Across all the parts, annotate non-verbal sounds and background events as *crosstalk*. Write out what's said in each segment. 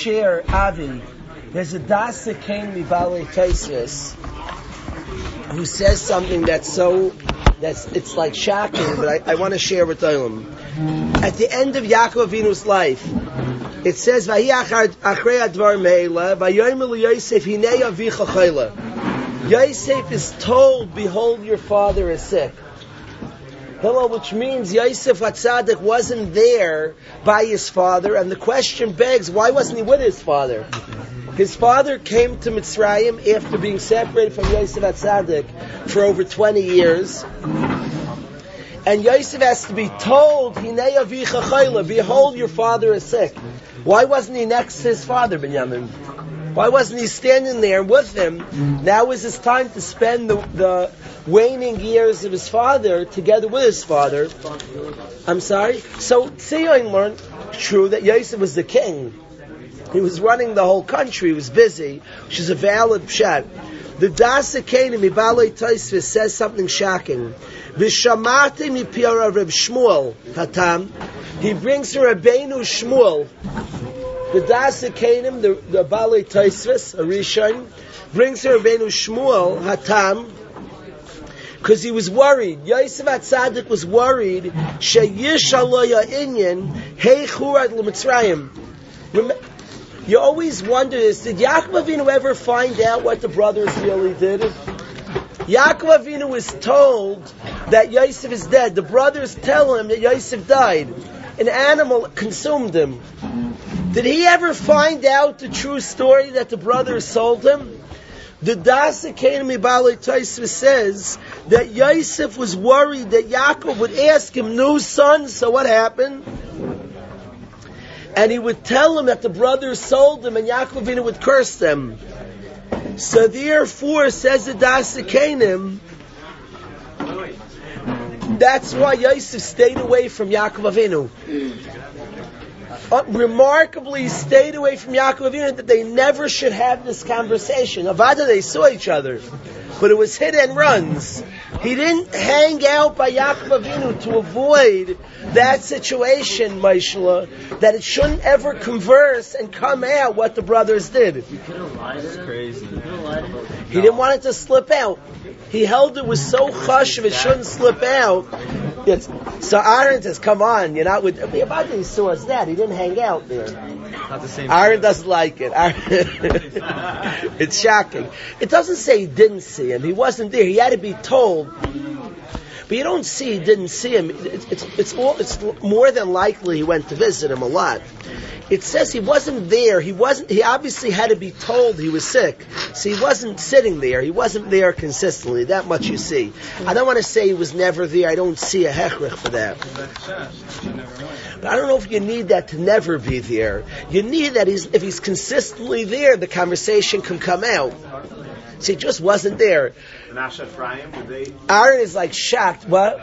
share, Avi, there's a Das that came to Bali who says something that's so, that's, it's like shocking, but I, I want to share with Olam. At the end of Yaakov Avinu's life, it says, "Vayi achrei advar meila, Yosef hinei avicha chayla." Yosef is told, "Behold, your father is sick." Hello, which means Yosef Atzadik wasn't there by his father, and the question begs, why wasn't he with his father? His father came to Mitzrayim after being separated from Yosef Atzadik for over 20 years. And Yosef has to be told, behold your father is sick. Why wasn't he next to his father, Benjamin? Why wasn't he standing there with him? Mm-hmm. Now is his time to spend the, the waning years of his father together with his father. I'm sorry. So Tzion learned true that Yosef was the king. He was running the whole country. He was busy, which is a valid pshat. The Dasa Kanim Ibalei Taisvis says something shocking. Vishamati mipiyara Reb Shmuel Hatam. He brings her Rabbeinu Shmuel. The Dasa Kanim, the, the Balei Taisvis, a Rishon, brings her Rabbeinu Shmuel Hatam because he was worried. Yosef Atzadik was worried. Sheyish aloya inyan hey churad l'mitzrayim. You always wonder this: Did Yaakov Avinu ever find out what the brothers really did? Yaakov Avinu was told that Yosef is dead. The brothers tell him that Yosef died. An animal consumed him. Did he ever find out the true story that the brothers sold him? The Dasa Kainami Bali Taisva says that Yosef was worried that Yaakov would ask him, no son, so what happened? And he would tell him that the brothers sold him and Yaakov would curse them. So therefore, says the Dasa Kainim, that's why Yosef stayed away from Yaakov Avinu uh, remarkably stayed away from Yaakov Avinu that they never should have this conversation. Avada, they saw each other, but it was hit and runs. He didn't hang out by Yaakov Avinu to avoid that situation, Maishla, that it shouldn't ever converse and come out what the brothers did. That's crazy. He didn't want it to slip out. He held it was so hush it shouldn't slip out. It's, so Aaron says, "Come on, you're not with." Abadi saw us that he didn't hang out there. Not the same. Aaron doesn't like it. *laughs* it's shocking. It doesn't say he didn't see him. He wasn't there. He had to be told. But you don't see didn't see him. It's, it's, it's, all, it's more than likely he went to visit him a lot it says he wasn't there. He wasn't. He obviously had to be told he was sick, so he wasn't sitting there. He wasn't there consistently. That much you see. I don't want to say he was never there. I don't see a hechrich for that. But I don't know if you need that to never be there. You need that he's, if he's consistently there, the conversation can come out. *laughs* So he just wasn't there. Aaron is like shocked. What?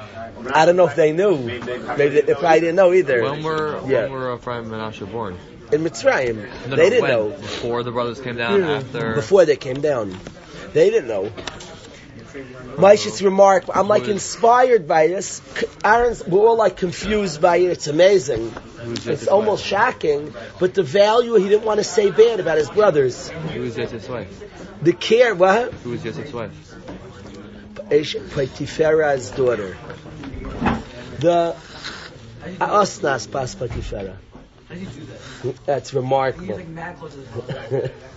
I don't know if they knew. Maybe they, they probably didn't know either. When were yeah. when were uh, Ephraim and Menashe born? In Mitzrayim. No, they no, didn't when? know. Before the brothers came down. Hmm. After. Before they came down, they didn't know. Maishit's remark, I'm like inspired by this. Aaron's, we're all like confused by it. It's amazing. It's almost shocking, but the value he didn't want to say bad about his brothers. Who was Yosef's wife? The care, what? Who was Yosef's wife? Potiphera's daughter. The uh, Asnas Pas Potiphera. That's remarkable. *laughs*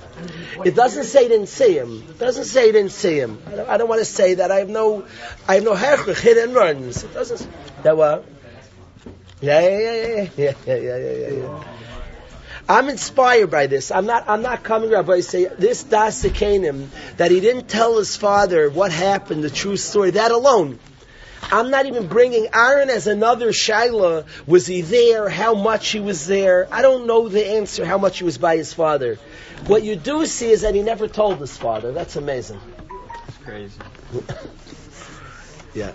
it doesn't say he didn't see him. It doesn't say didn't see him. I don't, I don't want to say that. I have no, I have no hechrich, hit and runs. It doesn't. That what? Yeah, yeah, yeah, yeah, yeah, yeah, yeah, yeah, yeah. I'm inspired by this. I'm not. I'm not coming up. I say this Dasikanim that he didn't tell his father what happened, the true story. That alone. I'm not even bringing Aaron as another Shaila. Was he there? How much he was there? I don't know the answer. How much he was by his father. What you do see is that he never told his father. That's amazing. That's crazy. yeah.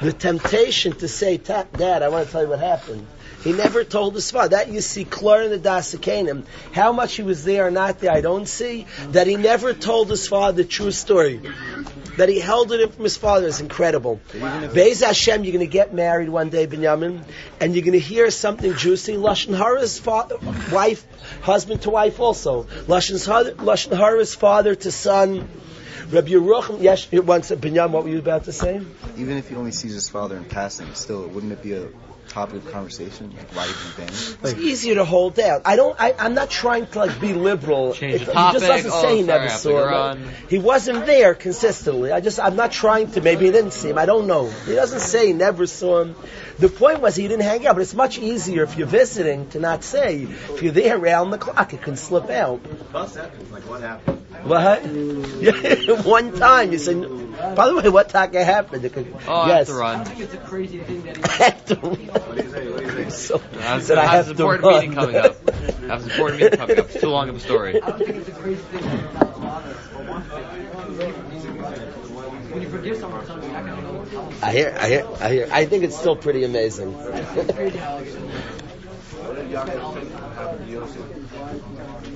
The temptation to say, Dad, I want to tell you what happened. He never told his father. That you see clear in the Dasakanim. How much he was there or not there, I don't see. That he never told his father the true story. That he held it in from his father is incredible. Be'ez Hashem, you're going to get married one day, Binyamin, and you're going to hear something juicy. Lashon Hara's father, wife, husband to wife also. Lashon Hara's father to son. Rabbi Yerucham, yes, once, Binyamin, what were you about to say? Even if he only sees his father in passing, still, wouldn't it be a topic of conversation? Like, why did you bang? It's easier to hold down. I don't. I, I'm not trying to like be liberal. Change It- the topic. He just doesn't Oh, say he never I have to saw him. He wasn't there consistently. I just. I'm not trying to. Maybe he didn't see him. I don't know. He doesn't say he never saw him. The point was he didn't hang out. But it's much easier if you're visiting to not say. If you're there around the clock, it can slip out. Bus happens. Like, what happened? What? *laughs* One time you said. By the way, what taka happened? It could, Oh, I yes. have to run. I have to run. So, I he have, said, I I have have an to important run. meeting coming up. I have an important meeting coming up. It's too long of a story. I don't think it's a crazy thing that your father or one thing. When you forgive someone, something you're not know. I hear, I hear, I hear. I think it's still pretty amazing.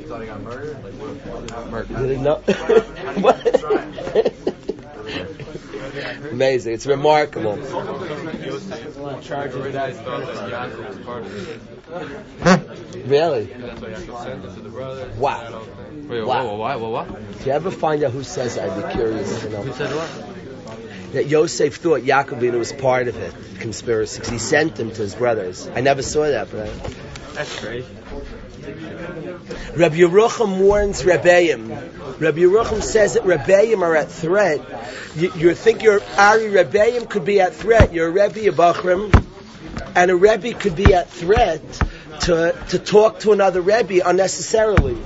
It's crazy how like, Did he know? what? amazing. It's remarkable. Really? Wow. Wait, Wow. whoa, whoa, what, what, what? If you ever find out who says that, I'd be curious to know. Who said what? That Yosef thought Yaakovina was part of it, conspiracy, 'cause he sent him to his brothers. I never saw that, but I, That's crazy. Rabbi Yerucham warns Rebbeim. Rabbi Yerucham says that Rebbeim are at threat. You, you think your Ari Rebbeim could be at threat. You're a Rebbe, a Bachram, and a Rebbe could be at threat to, to talk to another Rebbe unnecessarily.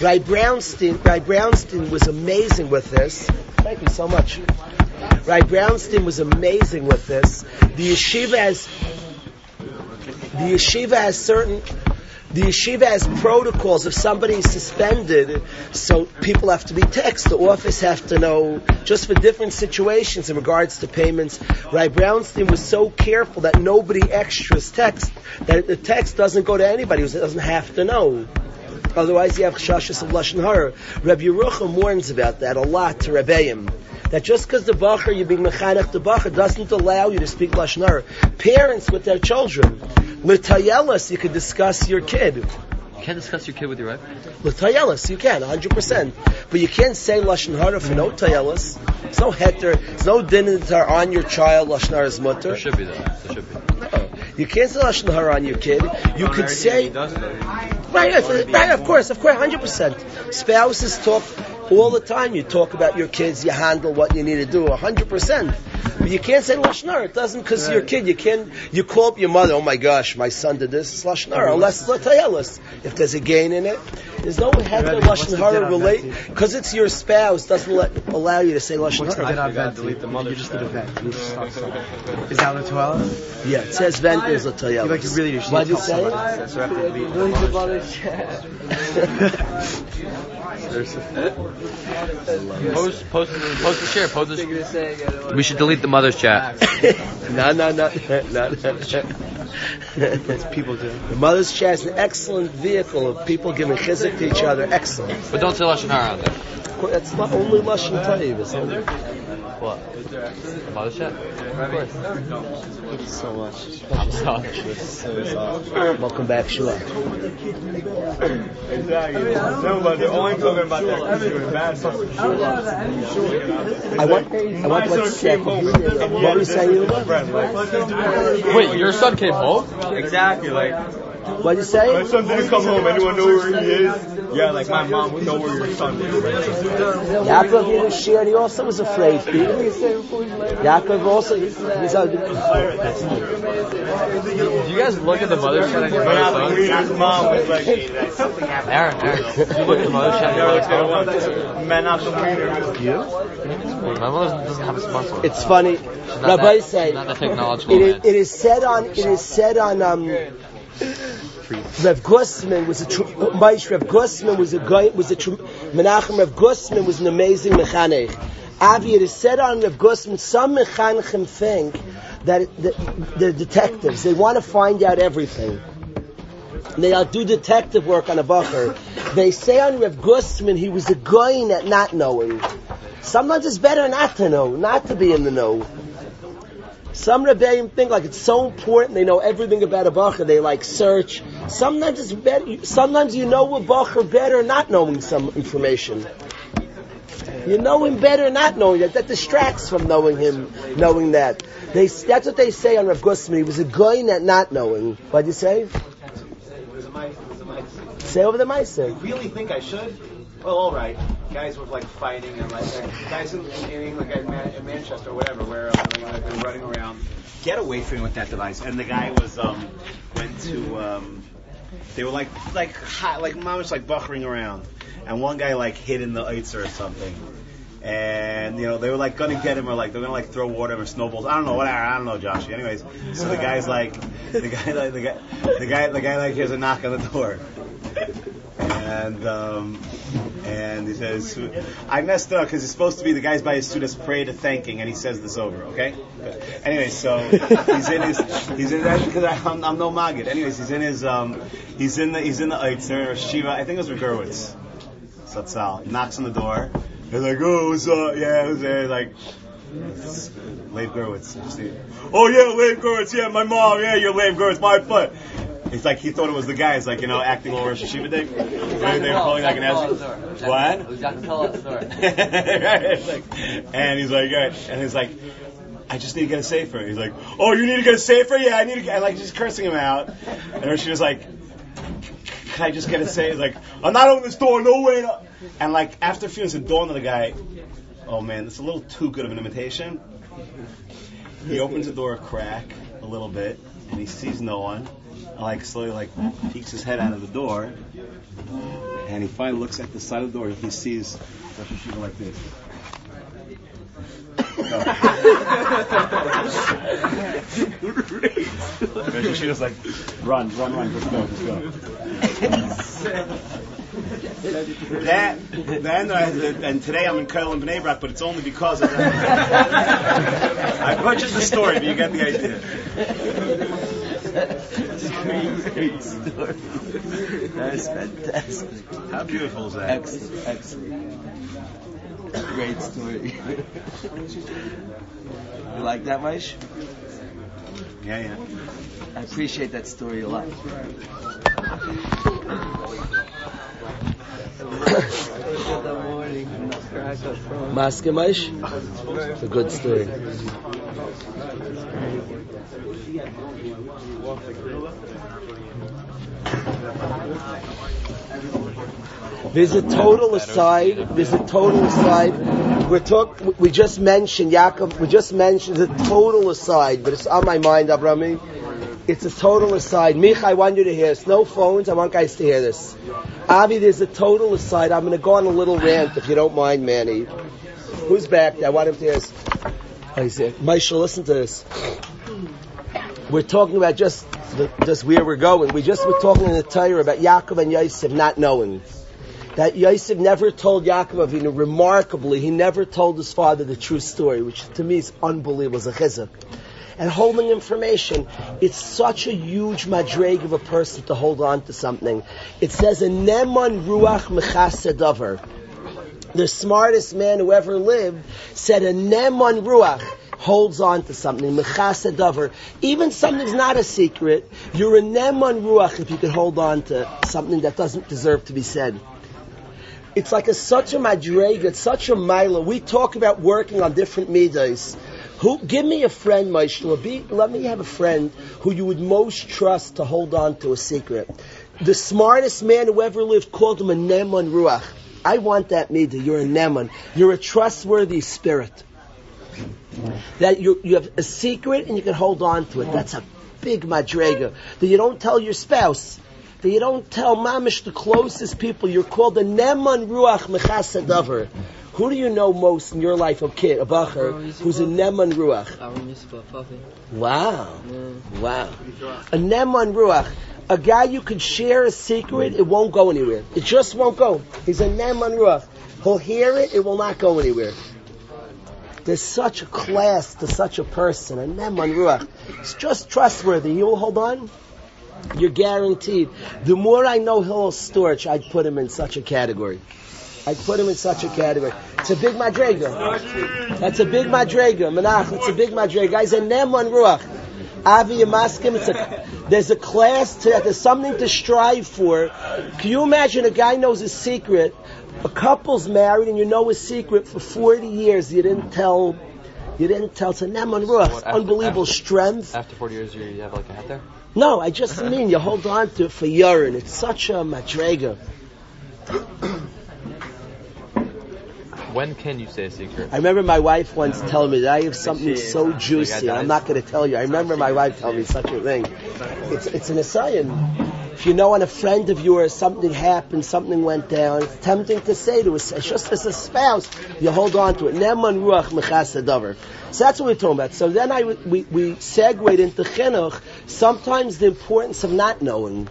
Rai Brownstein, Rai Brownstein was amazing with this. Thank you so much. Rai Brownstein was amazing with this. The yeshiva has the yeshiva has certain the yeshiva has protocols if somebody is suspended, so people have to be texted. The office have to know just for different situations in regards to payments. Rai Brownstein was so careful that nobody extras text, that the text doesn't go to anybody who doesn't have to know. Otherwise, you have chashas of lashon hara. Rabbi Yerucham warns about that a lot to Rebbeim. That just because the bacher you're being mechanech the bacher doesn't allow you to speak lashon hara. Parents with their children, l'tayelis, you could discuss your kid. You can't discuss your kid with your wife? L'tayelis, you can, 100%. But you can't say lashon hara for no tayelis. There's no heter, there's no din that are on your child lashon hara's mutter. There should be, though. There should be. You can't say lashon hara on your kid. You could say. Right, right, of course, of course, hundred percent. Spouses talk all the time. You talk about your kids. You handle what you need to do, hundred percent. But you can't say lashon hara. It doesn't because you're a kid. You can't, you call up your mother. Oh my gosh, my son did this. It's lashon hara. Unless it's latayelis. If there's a gain in it, there's no heter lashon hara relate because it's your spouse. Doesn't let, allow you to say lashon What's the hara. get on vent? Delete the mother. You just did a vent. You just. Is that the 12? Yeah, it says vent is latayelis. You like to really just What'd you tell say? someone. So I have to delete the mother's chat. Eh? Post, post, post the share. Post the We should delete the mother's chat. *laughs* no, no, no, no, no. People do. The mother's chat is an excellent vehicle of people giving chizik to each other. Excellent. But don't say Lashon Hara on there. That's not only lashon ta'iv, isn't it? What? The mother's? Of course. So much. I'm sorry. Welcome back, Shua. Exactly. No, but they're only talking about that because you were bad. I want, I want what's second. What do you say, you? Wait, your son came home? Exactly. Like What do you say? my son didn't come home. Anyone know where he is? Yeah, like my mom would know where your son is. Yaakov didn't share. He also was afraid. Yaakov also. He's a, Do you guys look at the mother's chat on your mother's phone? we, mom was like, Aaron, Aaron, do you look at the mother's chat on your mother's phone? man after we My mother doesn't have a smartphone. it's funny. Rabbi that- say not the technological it is, it is said on. It is said on. Um, Rev Gustman was a tr- Maish Rev Gustman was a guy was a Menachem Rev Gustman was an amazing mechanech. Avi, it is said on Rev Gustman, some mechanechim think that the, the detectives they want to find out everything. They uh, do detective work on a bacher. They say on Rev Gustman he was a guy at not knowing. Sometimes it's better not to know, not to be in the know. Some rebellion think like it's so important. They know everything about a bacher. They like search. Sometimes it's better. Sometimes you know a bacher better not knowing some information. You know him better not knowing that. That distracts from knowing him, knowing that. They, that's what they say on Rav Gustman. He was a guy at not knowing. What'd you say? Say over the mice. I really think I should. Well, all right. Guys were like fighting and like guys in, in, England, in, Man- in Manchester, or whatever, where uh, like, they're running around. Get away from me with that device. And the guy was um went to um they were like like hot, like mom was like buckering around, and one guy like hid in the Eitzer or something. And you know they were like gonna get him or like they're gonna like throw water or snowballs. I don't know whatever. I don't know, Josh. Anyways, so the guy's like the guy like the guy the guy the guy like hears a knock on the door, and um, and he says, "I messed up because it's supposed to be the guy's by his students pray to thanking, and he says this over, okay?" Good. Anyway, so he's in his he's in that because I'm, I'm no magid. Anyways, he's in his um he's in the he's in the Eitzer Shiva. I think it was Gurwitz. He knocks on the door. He's like, "Oh, what's up?" Yeah, who's there? Like. Lev Gurwitz. Oh yeah, Lev Gurwitz. Yeah, my mom. Yeah, you're Lev Gurwitz. My foot. It's like he thought it was the guys, like you know, acting over Rosh Hayeshiva day. They, they were pulling like an ass. What? We got to tell that story. *laughs* Right, it's like- and he's like, "Good." and he's like, I just need to get a safer. He's like, oh, you need to get a safer? Yeah, I need to get, and like just cursing him out. And she was like, can I just get a safer? He's like, I'm not opening this door, no way. no." And like after a few minutes, it dawned on the guy, oh man, it's a little too good of an imitation. He opens the door a crack a little bit, and he sees no one. Like slowly like peeks his head out of the door, and he finally looks at the side of the door. He sees Rosh Hayeshiva like this. Rosh Hayeshiva's like, run, run, run, let's go, let's go. that, then and today I'm in kollel and Bnei Brak, but it's only because of that. I butchered the story, but you get the idea. Great story. That's fantastic. How beautiful is that? Excellent, excellent. Great story. you like that, Maish? Yeah, yeah. I appreciate that story a lot. Maske Maish? It's a good story. There's a total aside. There's a total aside. We're talk. We just mentioned Yaakov. We just mentioned the total aside, but it's on my mind, Abrami. It's a total aside. Mich, I want you to hear this. No phones. I want guys to hear this. Avi, there's a total aside. I'm going to go on a little rant if you don't mind, Manny. Who's back? I want him to hear this. I Michael, listen to this. We're talking about just the, just where we're going. We just were talking in the Torah about Yaakov and Yosef not knowing that Yosef never told Yaakov Avinu remarkably. He never told his father the true story, which to me is unbelievable. A chizuk. And holding information, it's such a huge madreg of a person to hold on to something. It says, "A neman ruach mechasedavar." The smartest man who ever lived said, "A neman ruach." Holds on to something. Even something's not a secret, you're a neman ruach if you can hold on to something that doesn't deserve to be said. It's like a, such a madreg, it's such a mila. We talk about working on different midas. Who, give me a friend, Maishla. Be, let me have a friend who you would most trust to hold on to a secret. The smartest man who ever lived called him a Neman Ruach. I want that midah. You're a Neman. You're a trustworthy spirit. That you, you have a secret and you can hold on to it. That's a big madrega. That you don't tell your spouse. That you don't tell mamish the closest people. You're called the Neman Ruach Mechasedavar. Who do you know most in your life, a kid, a bacher, who's a Neman Ruach? Wow. Wow. A Neman Ruach. A guy you could share a secret, it won't go anywhere. It just won't go. He's a Neman Ruach. He'll hear it, it will not go anywhere. There's such a class to such a person, a Neman Ruach. It's just trustworthy. You'll hold on. You're guaranteed. The more I know Hillel Storch, I'd put him in such a category. I'd put him in such a category. It's a big madrega. That's a big madrega. Menach, it's a big madrega. Guys, and Neman Ruach. Avi Yamaskim, it's a, there's a class to that. There's something to strive for. Can you imagine a guy knows a secret? A couple's married and you know his secret for 40 years. You didn't tell, you didn't tell. It's a Neman Ruach. What, Unbelievable after- strength. After 40 years, you have like a hat there? No, I just mean you hold on to it for urine. It's such a madrega. When can you say a secret? I remember my wife once telling me that I have something so juicy. I'm not going to tell you. I remember my wife telling me such a thing. It's it's an asylum. If you know when a friend of yours something happened, something went down, it's tempting to say to us, just as a spouse, you hold on to it. Neman ruach. So that's what we're talking about. So then I we we segued into chinuch. Sometimes the importance of not knowing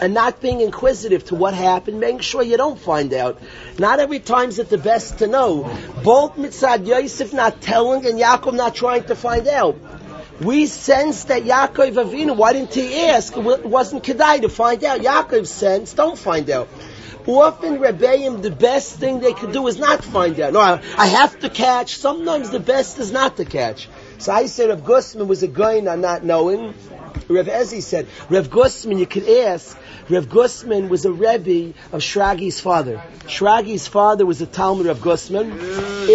and not being inquisitive to what happened, making sure you don't find out. Not every time's it the best to know. Both Mitzad Yosef not telling and Yaakov not trying to find out. We sense that Yaakov Avinu, why didn't he ask? It wasn't Kedai to find out. Yaakov sensed, don't find out. Often Rebbeim, the best thing they could do is not find out. No, I, I have to catch. Sometimes the best is not to catch. So I said Rav Gustman was a guy not knowing. Rav Ezi said, Rav Gustman, you could ask, Rav Gustman was a Rebbe of Shragi's father. Shragi's father was a Talmud Rav Gustman.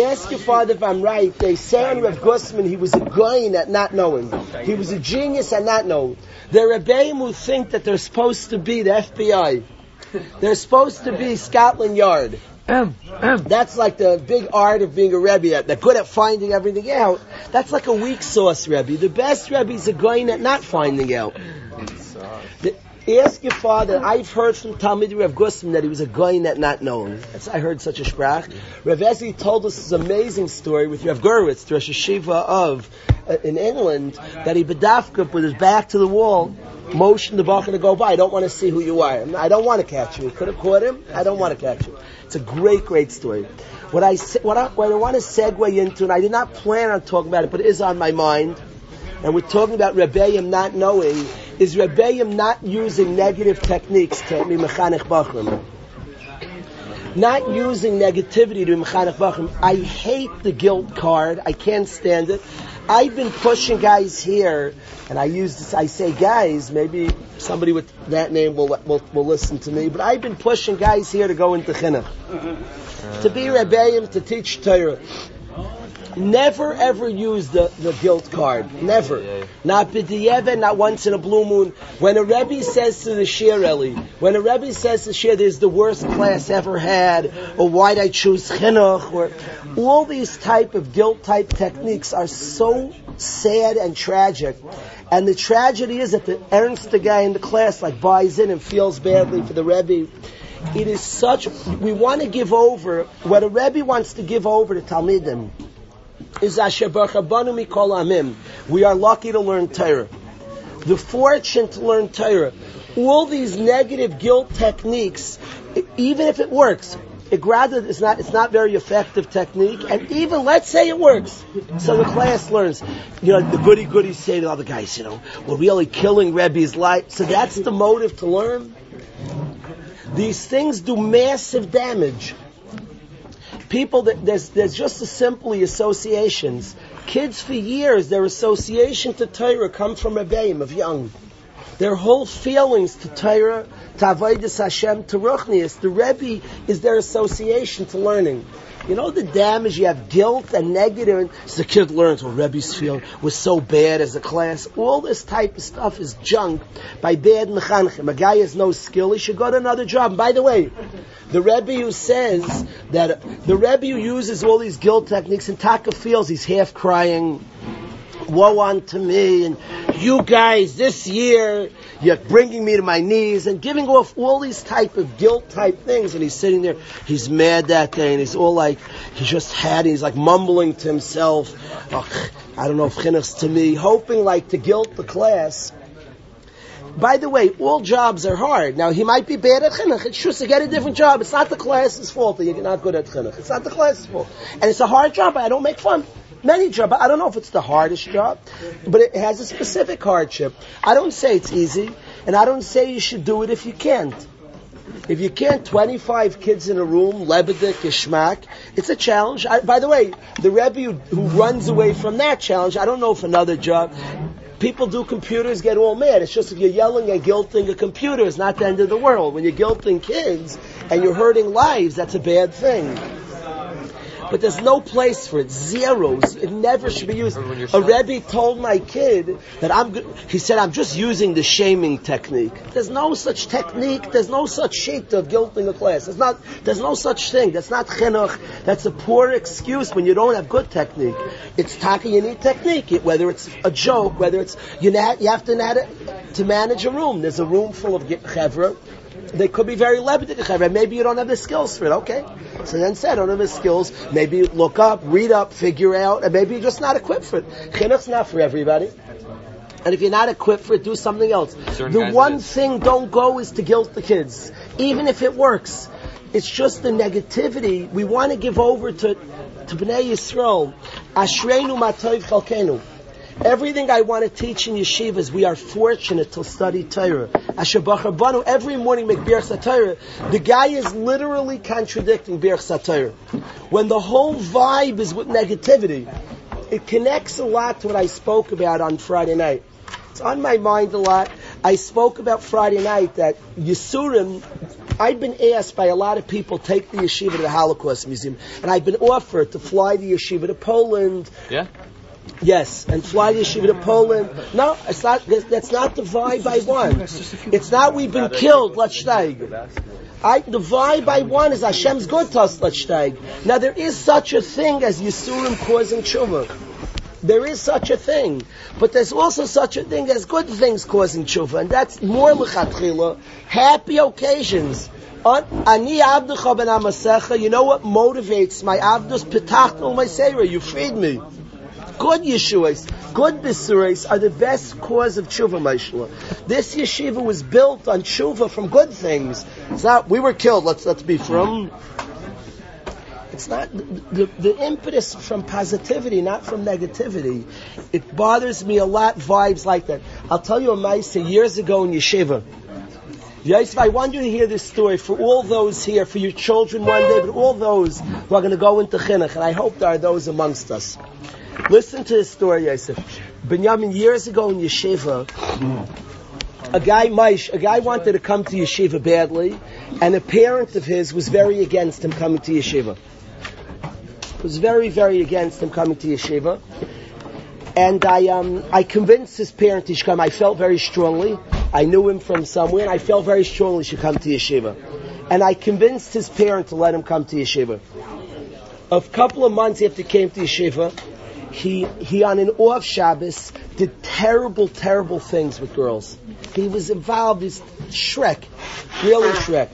Ask your father if I'm right. They say on Rav Gustman he was a guy at not knowing. He was a genius at not knowing. There are Rebbeim who think that they're supposed to be the FBI. They're supposed to be Scotland Yard. That's like the big art of being a Rebbe. They're good at finding everything out. That's like a weak sauce Rebbe. The best Rebbe is a guy at not finding out. The- ask your father. I've heard from Talmud Rav Gustman that he was a guy at not knowing. That's, I heard such a sprach. Rav Ezi told us this amazing story with Rav Gurwitz, the Rosh Hayeshiva of uh, in England, that he bedafka with his back to the wall, motioned the Bachar to go by. I don't want to see who you are. I don't want to catch you. Could have caught him. I don't want to catch you. It's a great, great story. What I what I, what I want to segue into, and I did not plan on talking about it, but it is on my mind, and we're talking about Rebbeim not knowing, is Rebbeim not using negative techniques to be mechanech bachrim. Not using negativity to be mechanech bachrim. I hate the guilt card. I can't stand it. I've been pushing guys here, and I use this, I say guys, maybe somebody with that name will, will, will listen to me, but I've been pushing guys here to go into chinuch. To be Rebbeim, to teach Torah. Never ever use the, the guilt card. Never. Not b'di'evet, not once in a blue moon. When a Rebbe says to the Shir Eli, when a Rebbe says to the Shir, there's the worst class ever had, or why'd I choose chinuch, or all these type of guilt type techniques are so sad and tragic. And the tragedy is that the ernst the guy in the class like buys in and feels badly for the Rebbe. It is such, we want to give over, what a Rebbe wants to give over to Talmidim is Asher Barchabanu Mikol Amim. We are lucky to learn Torah. The fortune to learn Torah. All these negative guilt techniques, even if it works, it rather it's not it's not very effective technique, and even let's say it works, so the class learns. You know, the goody goodies say to other guys, you know, we're really killing Rebbe's life. So that's the motive to learn. These things do massive damage people that there's there's just simply associations. Kids for years, their association to Torah come from a Rebbeim of young. Their whole feelings to Torah, to Avodas Hashem, to Ruchnius, the Rebbe is their association to learning. You know the damage you have guilt and negative. And the kid learns, well, Rebbe's feel was so bad as a class. All this type of stuff is junk by bad mechanchim. A guy has no skill, he should go to another job. And by the way, the Rebbe who says that the Rebbe who uses all these guilt techniques and Taka feels he's half crying, woe unto me, and you guys this year you're bringing me to my knees and giving off all these type of guilt type things, and he's sitting there, he's mad that day, and he's all like, he just had, he's like mumbling to himself, "Ugh, I don't know if chinuch's to me, hoping like to guilt the class. By the way, all jobs are hard. Now, he might be bad at chinuch. It's just to get a different job. It's not the class's fault that you're not good at chinuch. It's not the class's fault. And it's a hard job, but I don't make fun. Many jobs, I don't know if it's the hardest job, but it has a specific hardship. I don't say it's easy, and I don't say you should do it if you can't. If you can't 25 kids in a room, lebedik, geschmack, it's a challenge. I, by the way, the Rebbe who, who runs away from that challenge, I don't know if another job, people do computers get all mad. It's just if you're yelling and guilting a computer, it's not the end of the world. When you're guilting kids and you're hurting lives, that's a bad thing. But there's no place for it. Zeros. It never should be used. A Rebbe told my kid that I'm. He said I'm just using the shaming technique. There's no such technique. There's no such sheet of guilting a class. There's not. There's no such thing. That's not chinuch. That's a poor excuse when you don't have good technique. It's taka. You need technique. Whether it's a joke, whether it's you, na- you have to how to, manage a room. There's a room full of chevra. They could be very chevra. Maybe you don't have the skills for it. Okay. So then said, I don't have the skills. Maybe look up, read up, figure out, and maybe you're just not equipped for it. Chinuch's not for everybody. And if you're not equipped for it, do something else. Certain the one thing don't go is to guilt the kids. Even if it works. It's just the negativity. We want to give over to, to Bnei Yisrael. Ashreinu matoiv chalkenu. Everything I want to teach in yeshivas, we are fortunate to study Torah. Asher Bachar Banu, every morning make Birch Torah. The guy is literally contradicting Birch Torah. When the whole vibe is with negativity, it connects a lot to what I spoke about on Friday night. It's on my mind a lot. I spoke about Friday night that Yisurim, I've been asked by a lot of people, take the yeshiva to the Holocaust Museum. And I've been offered to fly the yeshiva to Poland, Yeah? Yes, and fly yeshiva to Poland. No, it's not. That's not vibe I want. It's not we've been killed. Let's steig. I, vibe I want is Hashem's good to us. Let's steig. Now there is such a thing as Yisurim causing tshuva. There is such a thing, but there's also such a thing as good things causing tshuva, and that's more lechatchila. Happy occasions. On- Ani avdecha ben amasecha. You know what motivates my avdus petachtel oh, my seira? You freed me. Good Yeshuas, good Bisurais are the best cause of tshuva, Maishla. This yeshiva was built on tshuva from good things. It's not, we were killed, let's, let's be from. It's not, the, the, impetus from positivity, not from negativity. It bothers me a lot, vibes like that. I'll tell you a Maisa years ago in yeshiva. Yosef, I want you to hear this story for all those here, for your children one day, but all those who are going to go into chinuch, and I hope there are those amongst us. Listen to this story, Yosef. Benjamin, years ago in yeshiva, a guy, Maish, a guy wanted to come to yeshiva badly, and a parent of his was very against him coming to yeshiva. Was very, very against him coming to yeshiva. And I, um, I convinced his parent he should come. I felt very strongly. I knew him from somewhere, and I felt very strongly he should come to yeshiva. And I convinced his parent to let him come to yeshiva. A couple of months after he came to yeshiva, he, he on an off Shabbos did terrible, terrible things with girls. He was involved, he's Shrek, really Shrek.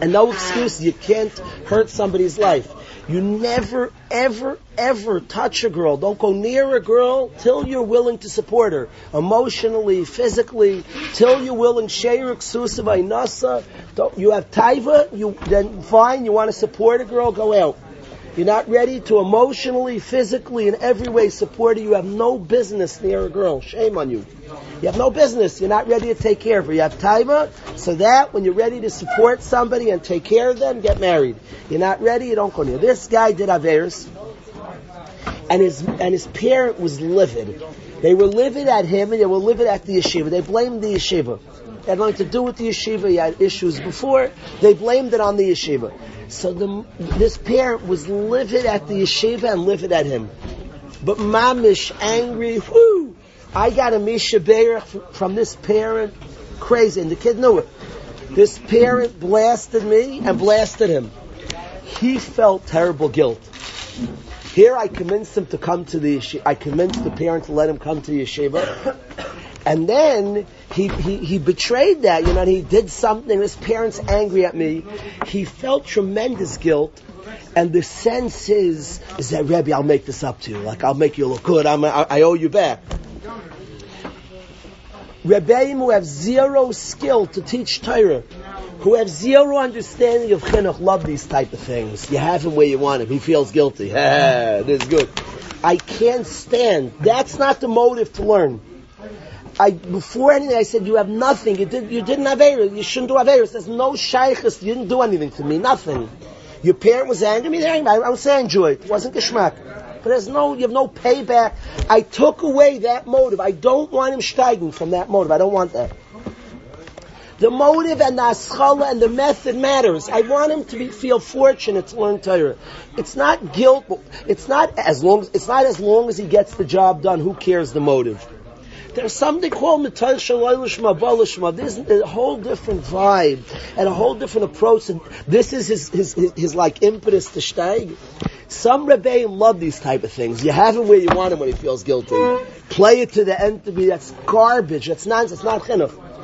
And no excuse, you can't hurt somebody's life. You never, ever, ever touch a girl. Don't go near a girl till you're willing to support her. Emotionally, physically, till you're willing. Sheir Ksusa nasa. Don't You have taiva, you, then fine, you want to support a girl, go out. You're not ready to emotionally, physically, in every way support her. You have no business near a girl. Shame on you. You have no business. You're not ready to take care of her. You have taiva, so that when you're ready to support somebody and take care of them, get married. You're not ready, you don't go near. This guy did Averis, and his and his parent was livid. They were livid at him, and they were livid at the yeshiva. They blamed the yeshiva. It had nothing to do with the yeshiva. He had issues before. They blamed it on the yeshiva. So the, this parent was livid at the yeshiva and livid at him. But mamish angry. Whoo! I got a misha Be'er from this parent. Crazy, and the kid knew it. This parent blasted me and blasted him. He felt terrible guilt. Here I convinced him to come to the yeshiva. I convinced the parent to let him come to the yeshiva. And then he, he, he betrayed that, you know, he did something. His parents angry at me. He felt tremendous guilt. And the sense is, is that Rebbe, I'll make this up to you. Like, I'll make you look good. I'm, I, I owe you back. Rebbeim who have zero skill to teach Torah, who have zero understanding of chinuch, love these type of things. You have him where you want him. He feels guilty. *laughs* this is good. I can't stand. That's not the motive to learn. I before anything, I said you have nothing. You did, you didn't have Averis. You shouldn't do Averis. There's no shaykhs. You didn't do anything to me. Nothing. Your parent was angry. Me, angry. I, I was saying joy. It wasn't geschmack. But there's no, you have no payback. I took away that motive. I don't want him steigen from that motive. I don't want that. The motive and the aschala and the method matters. I want him to be, feel fortunate to learn Torah. It's not guilt. It's not as long. It's not as long as he gets the job done. Who cares the motive? There's something called Mitayr Shalayishma Balishma. There's a whole different vibe and a whole different approach. And this is his, his, his, his like impetus to steig. Some rebbeim love these type of things. You have him where you want him when he feels guilty. Play it to the end to be that's garbage. That's nonsense. It's not chinuch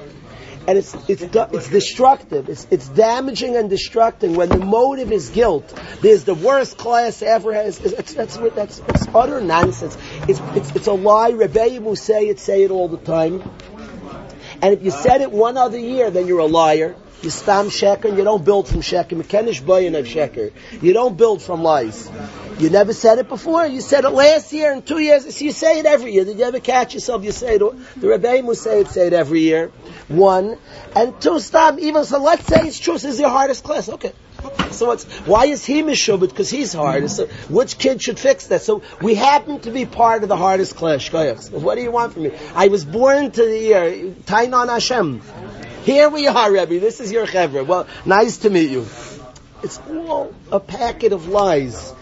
and it's it's it's destructive. It's it's damaging and destructing when the motive is guilt. There's the worst class ever has. It's, it's, that's that's it's utter nonsense. It's it's it's a lie. Rebbeim will say it, say it all the time. And if you said it one other year, then you're a liar. You stam sheker, and you don't build from sheker. Mekenish bayin of sheker. You don't build from lies. You never said it before. You said it last year and two years. So you say it every year. Did you ever catch yourself? You say it. The Rebbeim will say it, say it every year. One and two. Stop. Even so, let's say it's true. This is your hardest class. Okay. So what's, why is he mishubit? Because he's hard. So which kid should fix that? So we happen to be part of the hardest class. What do you want from me? I was born to the year Tainan Hashem. Here we are, Rebbe. This is your chevra. Well, nice to meet you. It's all a packet of lies.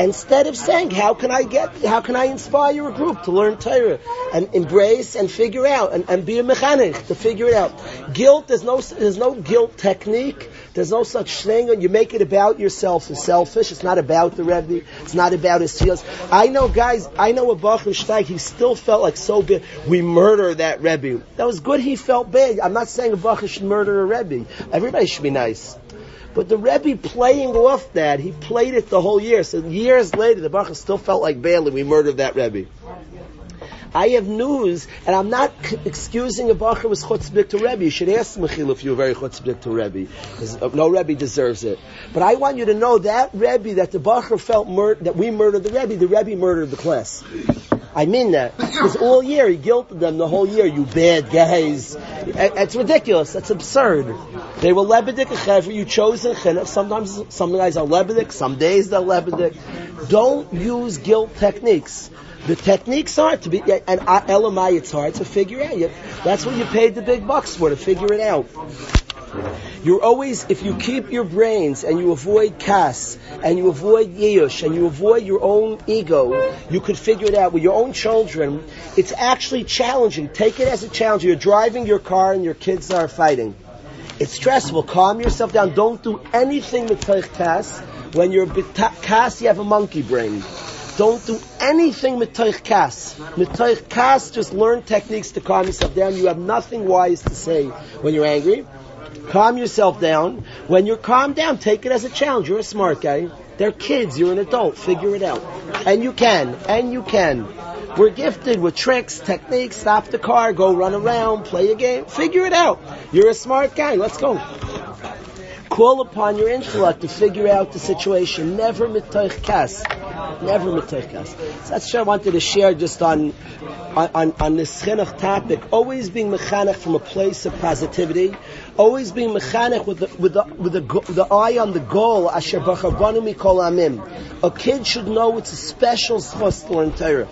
Instead of saying, how can I get, how can I inspire a group to learn Torah and embrace and figure out and, and be a mechanic to figure it out. Guilt, there's no, there's no guilt technique. There's no such thing. You make it about yourself It's selfish. It's not about the Rebbe. It's not about his feelings. I know guys, I know a Bachur Steig, he still felt like so big. We murder that Rebbe. That was good he felt big. I'm not saying a Bachur should murder a Rebbe. Everybody should be nice. But the Rebbe playing off that, he played it the whole year. So years later, the Baruch still felt like Bailey. We murdered that Rebbe. I have news, and I'm not c- excusing a Bacher was chutzpah to Rebbe. You should ask Mechil if you were very chutzpah to Rebbe. Uh, no Rebbe deserves it. But I want you to know that Rebbe, that the Bacher felt mur- that we murdered the Rebbe, the Rebbe murdered the class. I mean that. Because all year he guilted them the whole year, you bad guys. It's ridiculous. That's absurd. They were Lebedik Chevra, you chose a chinuch. Sometimes some guys are Lebedik, some days they're Lebedik. Don't use guilt techniques. The techniques are to be, and Elamai, it's hard to figure out. That's what you paid the big bucks for, to figure it out. You're always, if you keep your brains and you avoid kas and you avoid yush and you avoid your own ego, you could figure it out with your own children. It's actually challenging. Take it as a challenge. You're driving your car and your kids are fighting. It's stressful. Calm yourself down. Don't do anything with kas. When you're kas, you have a monkey brain. Don't do anything mitoich kas. Mitoich kas, just learn techniques to calm yourself down. You have nothing wise to say when you're angry. Calm yourself down. When you're calmed down, take it as a challenge. You're a smart guy. They're kids. You're an adult. Figure it out. And you can. And you can. We're gifted with tricks, techniques. Stop the car. Go run around. Play a game. Figure it out. You're a smart guy. Let's go. Call upon your intellect to figure out the situation. Never mitoich kas. Never mitoich kas. So that's what I wanted to share just on on, on this chinuch topic. Always being mechanic from a place of positivity always being mechanic with the, with the, with the, the eye on the goal, asher b'chavanu mikol amim. A kid should know it's a special schos to learn Torah.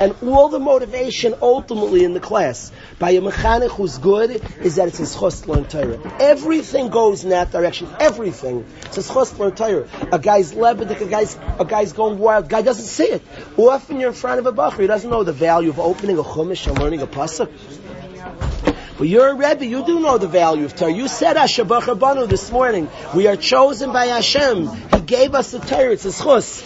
And all the motivation ultimately in the class by a mechanic who's good is that it's a schos to learn Torah. Everything goes in that direction. Everything. It's a schos to learn Torah. A guy's lebedik, a guy's, a guy's going wild. Guy doesn't see it. Often you're in front of a bacher, he doesn't know the value of opening a chumash and learning a pasuk. But you're a Rebbe, you do know the value of Torah. You said Ashabach Banu this morning. We are chosen by Hashem. He gave us the Torah. It's a schus.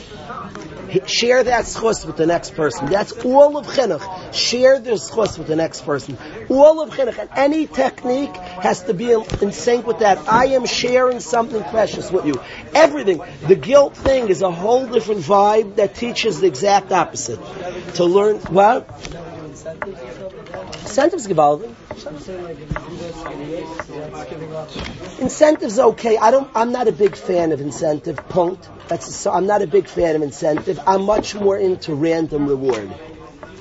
Share that schus with the next person. That's all of chinuch. Share the schus with the next person. All of chinuch. And any technique has to be in sync with that. I am sharing something precious with you. Everything. The guilt thing is a whole different vibe that teaches the exact opposite. To learn, what? Incentives gewaltig. Incentives okay. I don't. I'm not a big fan of incentive. Punct. That's. So I'm not a big fan of incentive. I'm much more into random reward.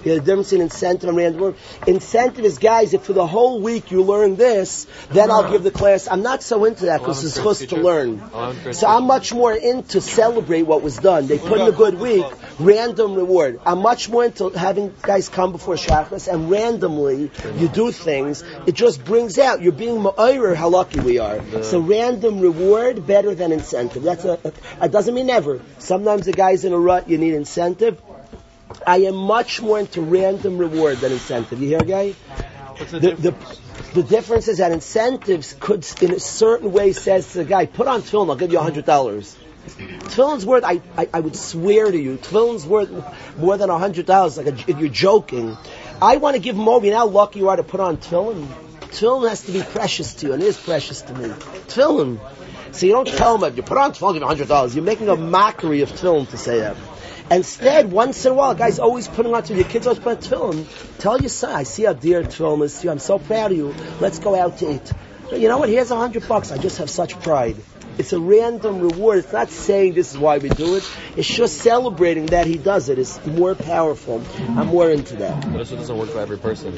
You know, the difference in incentive and random work. Incentive is, guys, if for the whole week you learn this, then I'll give the class. I'm not so into that because it's supposed to learn. So I'm much more into celebrate what was done. They put in a good week, random reward. I'm much more into having guys come before Shachris and randomly you do things. It just brings out, you're being ma'ir how lucky we are. So random reward better than incentive. That's a, it doesn't mean never. Sometimes the guy's in a rut, you need incentive. I am much more into random reward than incentive. You hear, guy? the, the, the difference is that incentives could, in a certain way, says to the guy, put on tefillin, I'll give you hundred dollars. Tefillin's worth, I, I, I would swear to you, tefillin's worth more than a hundred dollars. Like a, if you're joking, I want to give over. You know how lucky you are to put on tefillin. Tefillin has to be precious to you, and it is precious to me. Tefillin. So you don't tell him, if you put on tefillin, I'll give you a hundred dollars. You're making a mockery of tefillin to say that. Instead, once in a while, guys always putting on to your kids always put on. Tell your son, I see how dear tefillin is to you. I'm so proud of you. Let's go out to eat. You know what? Here's a hundred bucks. I just have such pride. It's a random reward. It's not saying this is why we do it. It's just celebrating that he does it. It's more powerful. I'm more into that. But this doesn't work for every person.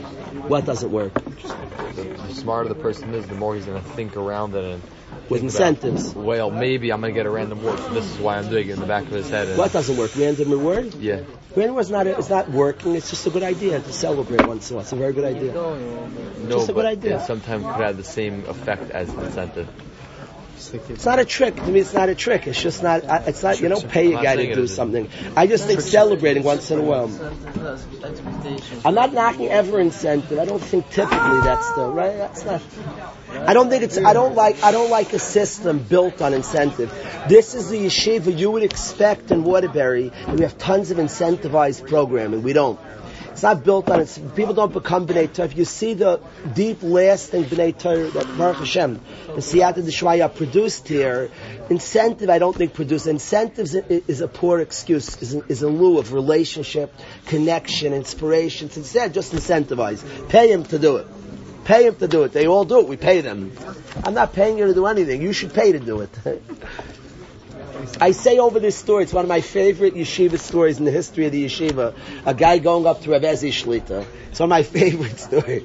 What doesn't work? The, the smarter the person is, the more he's going to think around it and With think about, incentives. well, maybe I'm going to get a random word. So this is why I'm doing it in the back of his head. And, What doesn't work? Random reward? Yeah. Random reward's not, it's not working. It's just a good idea to celebrate once in a while. It's a very good idea. No, Just a good but idea. it sometimes could have the same effect as incentive. It's not a trick. To me, it's not a trick. It's just not. I- It's not. You don't pay a guy to do something. I just think celebrating once in a while. I'm not knocking ever incentive. I don't think typically that's the right. That's not. I don't think it's. I don't like. I don't like a system built on incentive. This is the yeshiva you would expect in Waterbury. And we have tons of incentivized programming. We don't. It's not built on it. People don't become B'nai Torah. If you see the deep, lasting B'nai Torah that Baruch Hashem, the Siyata D'Shmaya produced here, incentive I don't think produced. Incentives is a poor excuse, is in, is lieu of relationship, connection, inspiration. It's Instead, just incentivize. Pay him to do it. Pay him to do it. They all do it. We pay them. I'm not paying you to do anything. You should pay to do it. *laughs* I say over this story, it's one of my favorite yeshiva stories in the history of the yeshiva. A guy going up to Rav Ezi Shlita. It's one of my *laughs* favorite stories.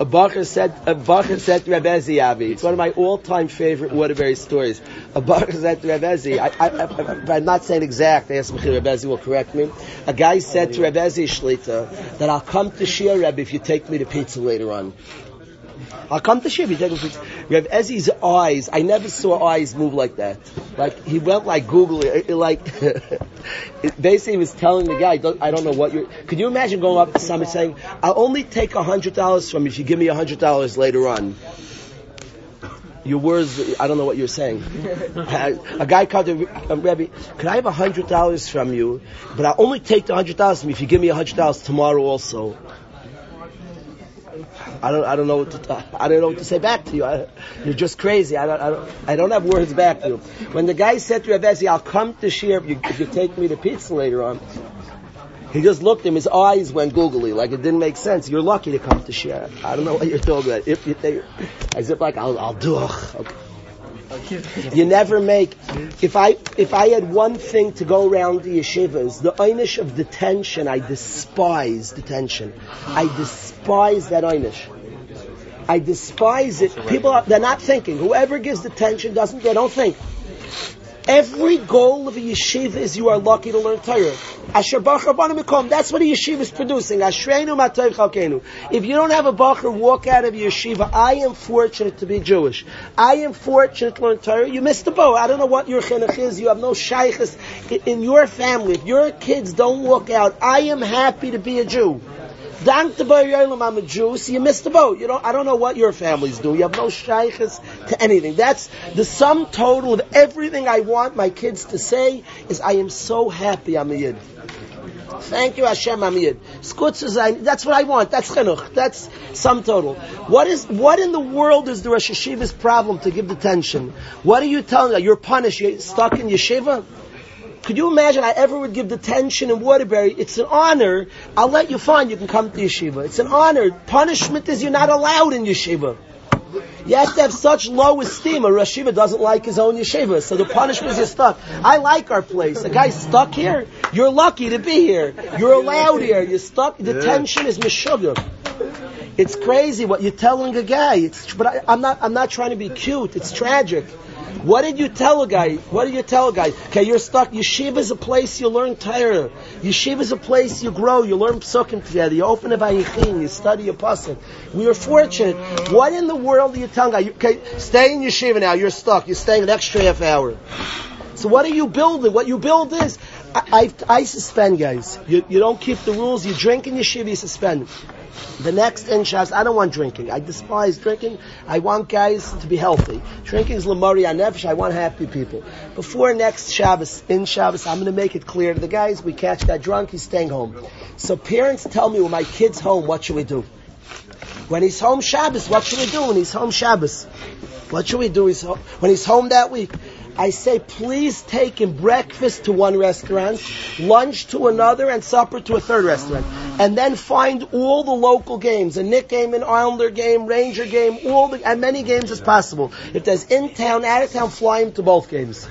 A bacher said, a bacher said to Rav Ezi Avi. It's one of my all-time favorite Waterbury stories. A bacher said to Rav Ezi, I, I'm not saying exact, I ask me, Rav Ezi will correct me. A guy said to Rav Ezi Shlita that I'll come to Shir Rebbe if you take me to pizza later on. I'll come to Shiva. Picture. Rav Ezzy's eyes, I never saw eyes move like that. Like, he went like googly, like, *laughs* basically he was telling the guy, I don't know what you're, could you imagine going up to somebody saying, I'll only take a hundred dollars from you if you give me a hundred dollars later on. Your words, I don't know what you're saying. *laughs* a guy called um, Rebbe, could I have a hundred dollars from you, but I'll only take the hundred dollars from you if you give me a hundred dollars tomorrow also. I don't, I don't know what to, I don't know what to say back to you. I, you're just crazy. I don't, I don't, I don't have words back to you. When the guy said to Rav Ezzy, I'll come to share if you, if you take me to pizza later on, he just looked at him, his eyes went googly, like it didn't make sense. You're lucky to come to share. I don't know what you're talking about. If you, they, as if like, I'll, I'll do. *laughs* Okay. You never make. If I if I had one thing to go around the yeshivas, the einish of detention, I despise detention. I despise that einish. I despise it. People are, they're not thinking. Whoever gives detention doesn't. They don't think. Every goal of a yeshiva is you are lucky to learn Torah. Asher Rabbanim Mekom. That's what a yeshiva is producing. Ashreinu Matayv Chalkeinu. If you don't have a Bacher walk out of your yeshiva, I am fortunate to be Jewish. I am fortunate to learn Torah. You missed the boat. I don't know what your chinuch is. You have no shaykhs in your family. If your kids don't walk out, I am happy to be a Jew. I'm a Jew, so you missed the boat. You don't, I don't know what your families do. You have no shaykhs to anything. That's the sum total of everything I want my kids to say is I am so happy I'm a Yid. Thank you, Hashem, I'm a Yid. Skutz is I- That's what I want. That's chinuch. That's sum total. What is, what in the world is the Rosh Yeshiva's problem to give detention? What are you telling? You're punished. You're stuck in yeshiva? Could you imagine I ever would give detention in Waterbury? It's an honor. I'll let you find you can come to yeshiva. It's an honor. Punishment is you're not allowed in yeshiva. You have to have such low esteem. A Rosh Yeshiva doesn't like his own yeshiva, so the punishment is you're stuck. I like our place. The guy's stuck here. You're lucky to be here. You're allowed here. You're stuck. The tension is mishuggah. It's crazy what you're telling a guy. It's, but I, I'm not. I'm not trying to be cute. It's tragic. What did you tell a guy? What did you tell a guy? Okay, you're stuck. Yeshiva is a place you learn Torah. Yeshiva is a place you grow. You learn psukim together. You open a vayichin. You study a pasuk. We are fortunate. What in the world are you telling a guy? Okay, stay in yeshiva now. You're stuck. You're staying an extra half hour. So what are you building? What you build is, I, I, I suspend guys. You, you don't keep the rules. You drink in yeshiva. You suspend. The next in Shabbos, I don't want drinking. I despise drinking. I want guys to be healthy. Drinking is lamari nefesh. I want happy people. Before next Shabbos, in Shabbos, I'm going to make it clear to the guys, we catch that drunk, he's staying home. So parents tell me when my kid's home, what should we do? When he's home Shabbos, what should we do when he's home Shabbos? What should we do when he's home that week? I say, please take him breakfast to one restaurant, lunch to another, and supper to a third restaurant. And then find all the local games, a Nick game, an Islander game, Ranger game, all the, as many games as possible. If there's in town, out of town, fly him to both games.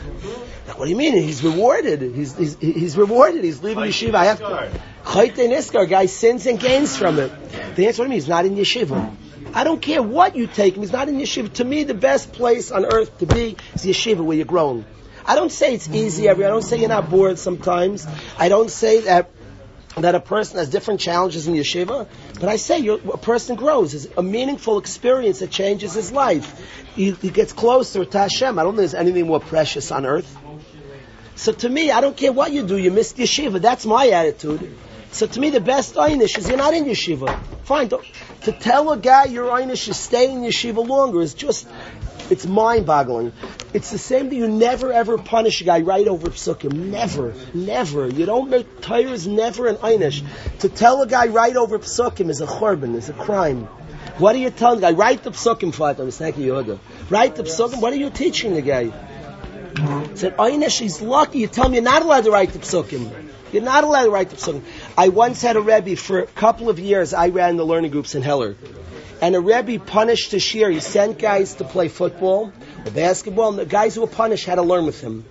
What do you mean? He's rewarded. He's, he's, he's rewarded. He's leaving yeshiva. I have to. Chayte Niskar, guy sins and gains from it. The answer to me, he's not in yeshiva. I don't care what you take him. He's not in yeshiva. To me, the best place on earth to be is the yeshiva where you're grown. I don't say it's easy every. I don't say you're not bored sometimes. I don't say that that a person has different challenges in yeshiva, but I say a person grows. It's a meaningful experience that changes his life. He, he gets closer to Hashem. I don't think there's anything more precious on earth. So to me, I don't care what you do, you missed yeshiva. That's my attitude. So to me, the best einish is you're not in yeshiva. Fine. To tell a guy your einish is stay in yeshiva longer is just, it's mind-boggling. It's the same thing. You never ever punish a guy right over psukim. Never, never. You don't make is never an einish. To tell a guy right over psukim is a churban, is a crime. What are you telling the guy? Write the psukim for. Thank you, Yehuda. Write the psukim. What are you teaching the guy? Said einish. He's lucky. You tell me you're not allowed to write the psukim. You're not allowed to write the psukim. I once had a rebbe for a couple of years. I ran the learning groups in Heller. And a Rebbe punished the shir. He sent guys to play football or basketball, and the guys who were punished had to learn with him.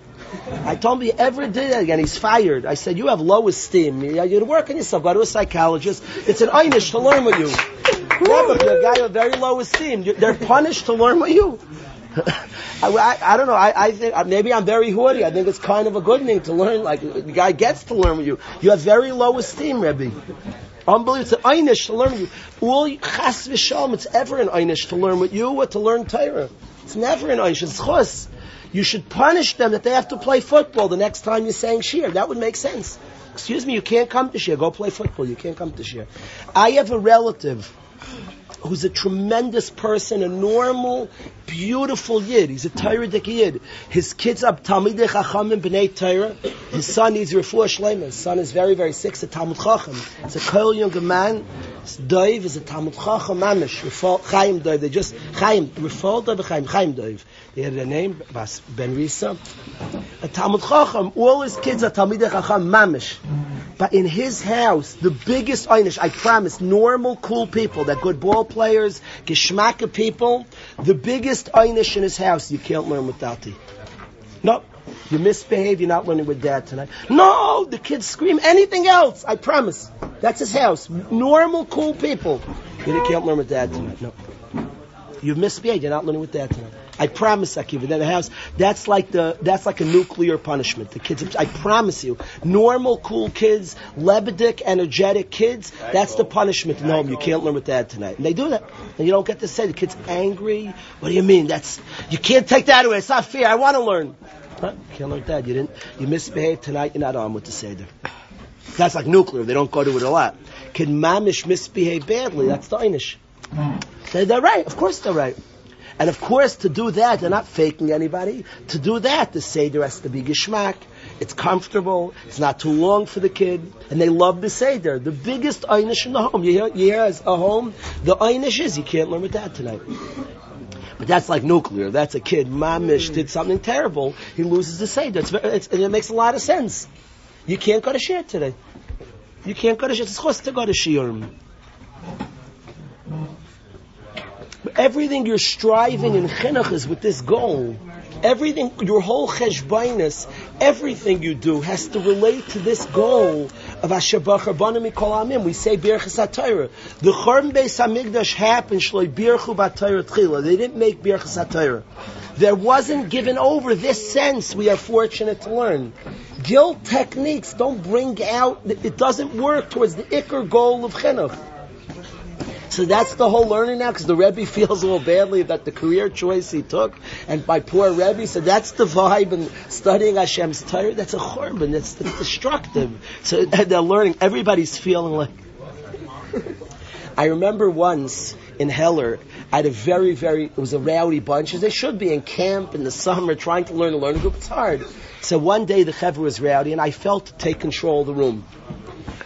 I told him, you ever did that again, he's fired. I said, you have low esteem. You're working yourself. Go to a psychologist. It's an einish to learn with you. Never, you're a guy with very low esteem. They're punished to learn with you. *laughs* I, I, I don't know. I, I think uh, maybe I'm very haughty. I think it's kind of a good thing to learn. Like the guy gets to learn with you. You have very low esteem, Rebbe. Unbelievable. It's an einish to learn with you. All chas v'shalom, it's ever an einish to learn with you or to learn Torah. It's never an einish. It's chus. You should punish them that they have to play football the next time you're saying shir. That would make sense. Excuse me, you can't come to shir. Go play football. You can't come to shir. I have a relative who's a tremendous person, a normal, beautiful yid. He's a Torah yid. His kids are Talmidei Chachamim B'nai Torah. His son needs refuah shlema. His son is very, very sick. It's a Talmud Chacham. It's a kollel younger man. It's Dov is a Talmud Chacham Mamish. Chaim Dov. They just, Chaim, Rifal Dov Chaim, Chaim Dov. They had a name, Bas Ben Risa. A Talmud Chacham. All his kids are Talmidei Chacham Mamish. But in his house, the biggest einish, I promise, normal, cool people, that good ball players, geschmacka people, the biggest einish in his house, you can't learn with Dati. No. You misbehave, you're not learning with dad tonight. No! The kids scream anything else, I promise. That's his house. Normal, cool people. You can't learn with dad tonight. No. You misbehave, you're not learning with dad tonight. I promise, Akiva, that the house, that's like the, that's like a nuclear punishment. The kids, I promise you, normal, cool kids, lebedik, energetic kids, that's the punishment in the home. You can't learn with dad tonight. And they do that. And you don't get to say, the kid's angry. What do you mean? That's, you can't take that away. It's not fair. I want to learn. Huh? You can't learn with dad. You didn't, you misbehaved tonight, you're not on with the Seder. That's like nuclear. They don't go to it a lot. Can mamish misbehave badly? That's the einish. They- They're right. Of course they're right. And of course, to do that, they're not faking anybody. To do that, the Seder has to be gishmak. It's comfortable. It's not too long for the kid. And they love the Seder. The biggest einish in the home. You hear, you hear as a home, the einish is you can't learn with that tonight. But that's like nuclear. That's a kid. Mamish did something terrible. He loses the Seder. It's, it's, it makes a lot of sense. You can't go to shir today. You can't go to shir. It's supposed to go to shiurim. Everything you're striving in chinuch is with this goal. Everything, your whole cheshbainis, everything you do has to relate to this goal of Ashabach Rabbanim Mikol Amim. We say Birchas HaTorah. The Chorm Beis HaMikdash happened, Shloi Birchu BaTorah Tchila. They didn't make Birchas HaTorah. There wasn't given over this sense we are fortunate to learn. Guilt techniques don't bring out, it doesn't work towards the ikar goal of chinuch. So that's the whole learning now, because the Rebbe *laughs* feels a little badly about the career choice he took, and by poor Rebbe. So that's the vibe in studying Hashem's Torah. That's a chorban. That's, that's destructive. So *laughs* they're learning. Everybody's feeling like. *laughs* I remember once in Heller, I had a very, very, it was a rowdy bunch, as they should be in camp in the summer, trying to learn a learning group. It's hard. So one day the chevra was rowdy, and I felt to take control of the room.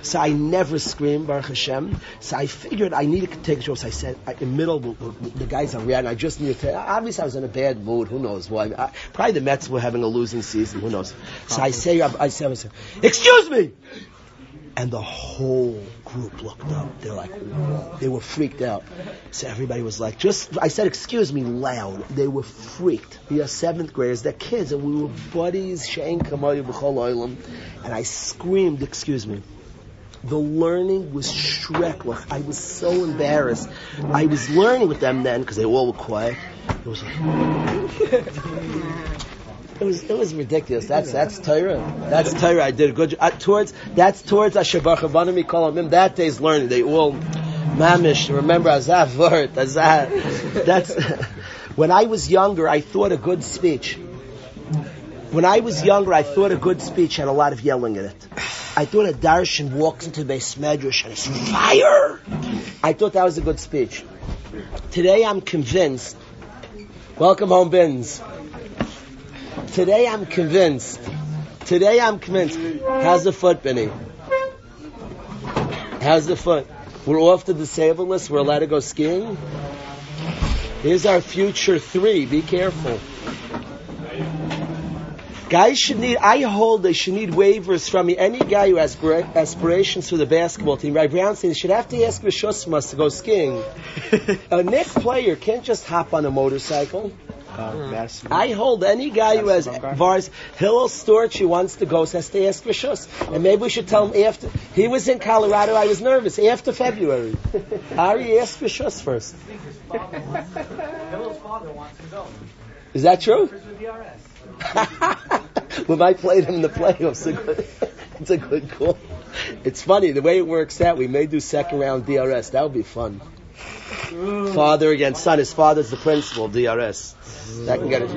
So I never screamed, Baruch Hashem. So I figured I needed to take control. So I said, I, in the middle, the guys are rowdy, I just needed to, obviously I was in a bad mood, who knows why. I, probably the Mets were having a losing season, who knows. So I say, I, I say, excuse me! And the whole group looked up. They're like, Whoa. they were freaked out. So everybody was like, just, I said, excuse me, loud. They were freaked. We are seventh graders, they're kids, and we were buddies, Shein Kamari B'chol Oilam. And I screamed, excuse me. The learning was shreklach. I was so embarrassed. I was learning with them then, because they all were quiet. It was like, *laughs* it was it was ridiculous. That's that's Torah. That's Torah. I did a good job. Towards that's towards Abanim call him that day's learning. They all mamish. Remember Azav word Azav. That's *laughs* when I was younger. I thought a good speech. When I was younger, I thought a good speech had a lot of yelling in it. I thought a darshan walks into the beis medrash and it's fire. I thought that was a good speech. Today, I'm convinced. Welcome home, bins. Today I'm convinced. Today I'm convinced. How's the foot, Benny? How's the foot? We're off the disabled list. We're allowed to go skiing. Here's our future three. Be careful. Guys should need, I hold they should need waivers from me. Any guy who has aspirations for the basketball team, right? Brownstein should have to ask Rishus to go skiing. *laughs* a Nick player can't just hop on a motorcycle. Uh, I hold any guy who has Vars Hillel Storch who wants to go has to ask Rishus. And maybe we should tell him after he was in Colorado, I was nervous. After February. *laughs* Ari asked Rishus first. *laughs* Hillel's father wants to go. Is that true? *laughs* we might played him in the playoffs. It's a good, it's a good call. It's funny the way it works out. We may do second round DRS. That would be fun. Father against son. His father's the principal, DRS. That can get it.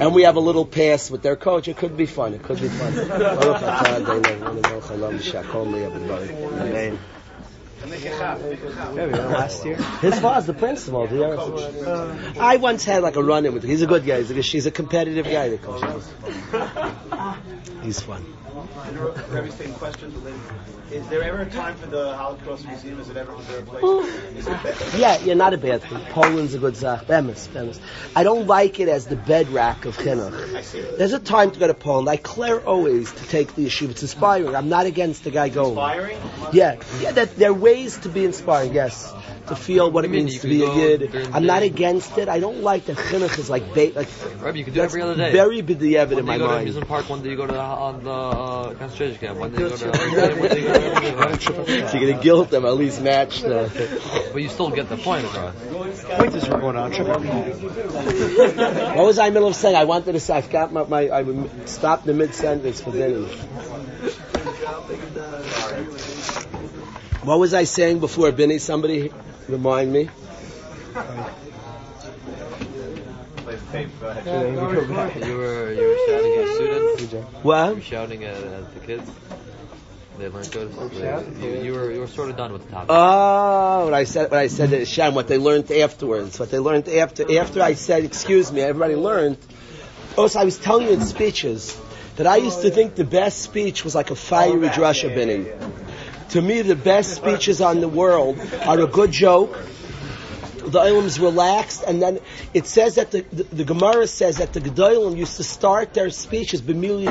And we have a little pass with their coach. It could be fun. It could be fun. *laughs* Amen. We went last year. His father's the principal. DRS. I once had like a run in with him. He's a good guy. He's a, she's a competitive guy. The coach. He's fun. questions related. Is there ever a time for the Holocaust Museum? Is it ever is there a place? Is it better? Yeah, yeah, not a bad thing. Poland's a good zach. Bemis, bemis. I don't like it as the bedrock of chinuch. There's a time to go to Poland. I declare always to take the yeshiva. It's inspiring. I'm not against the guy going. Inspiring? Yeah, yeah. That there are ways to be inspiring. Yes, to feel what it mean? means You to be a go yid. I'm not day. against it. I don't like that chinuch is like bait. Like Rabbi, you can do it every other day. very b'diavad One in day my you go to amusement park, one day you go to the, on the uh, concentration camp, one day you go to one day you go to everything. *laughs* So you're gonna guilt them. At least match the. But you still get the point across. Point is we're going on trip. What was I in the middle of saying? I wanted to say I got my, my I stopped stop the mid sentence for dinner. What was I saying before Benny? Somebody remind me. Play the tape. Go ahead. You were you were shouting at students. You What? were shouting at, at the kids. They learned good. Oh, you, you were you were sort of done with the topic. Oh, what I said, what I said to Shem, what they learned afterwards, what they learned after, after I said, excuse me, everybody learned. Also, I was telling you in speeches that I used to think the best speech was like a fiery oh, drasha binning. To me, the best speeches on the world are a good joke. The Olam's relaxed, and then it says that the, the, the Gemara says that the Gedolim used to start their speeches b'mili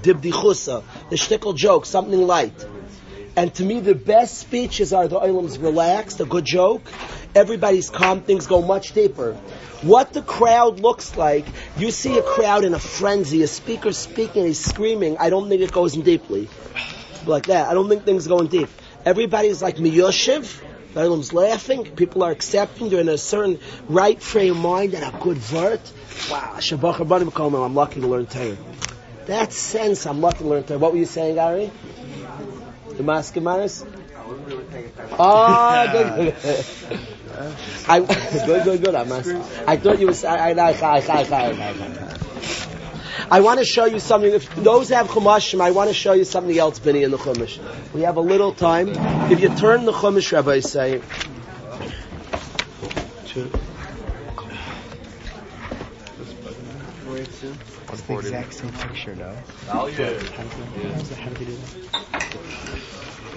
dibdichusa, the shtickle joke, something light. And to me, the best speeches are the Olam's relaxed, a good joke, everybody's calm, things go much deeper. What the crowd looks like, you see a crowd in a frenzy, a speaker speaking, he's screaming, I don't think it goes in deeply. Like that. I don't think things go in deep. Everybody's like miyoshiv, everyone's laughing, people are accepting, they're in a certain right frame of mind and a good vert. Wow, Shabbat Rabbanim I'm lucky to learn Torah. That sense, I'm lucky to learn Torah. What were you saying, Ari? The Maskemanis? Oh, ah, good, good. I, good, good, good. I must. I thought you was. I, I, I, I, I, I, I. I want to show you something. If those have chumashim, I want to show you something else, Benny, in the chumash. We have a little time. If you turn the chumash, Rabbi, say. It's the exact same picture, though. Oh, yeah. How does it- how does it do that?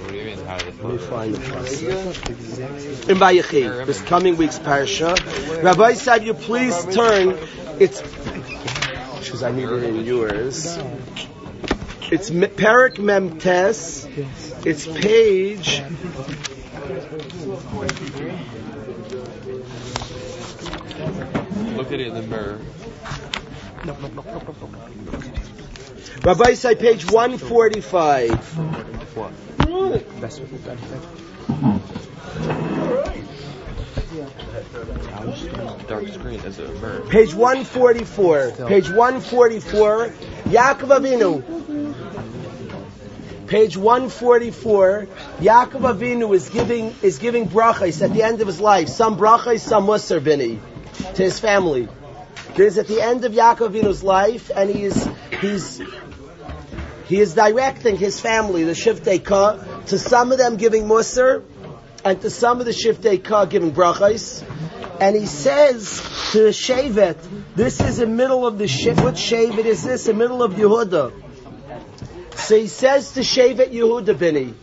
What do you mean? How Let me find the place. The exact same In Vayechi, this coming week's parasha. Rabbi said, you please turn. It's because I need it in yours. It's Perik Memtes. It's page. Look at it in the mirror. Rabbi said, page 145. What? best with the benefit. Dark screen is a mirror. Page 144. Page 144. Yaakov Avinu. Page 144. Yaakov Avinu is giving is giving brachas at the end of his life. Some brachas, some musar bini to his family. There's at the end of Yaakov Avinu's life, and he is he's he is directing his family, the Shiftei to some of them giving musar, and to some of the Shiftei Ka giving brachas. And he says to the Shevet, this is the middle of the Shevet. What Shevet is this? The middle of Yehuda. So he says to Shevet Yehuda Bini,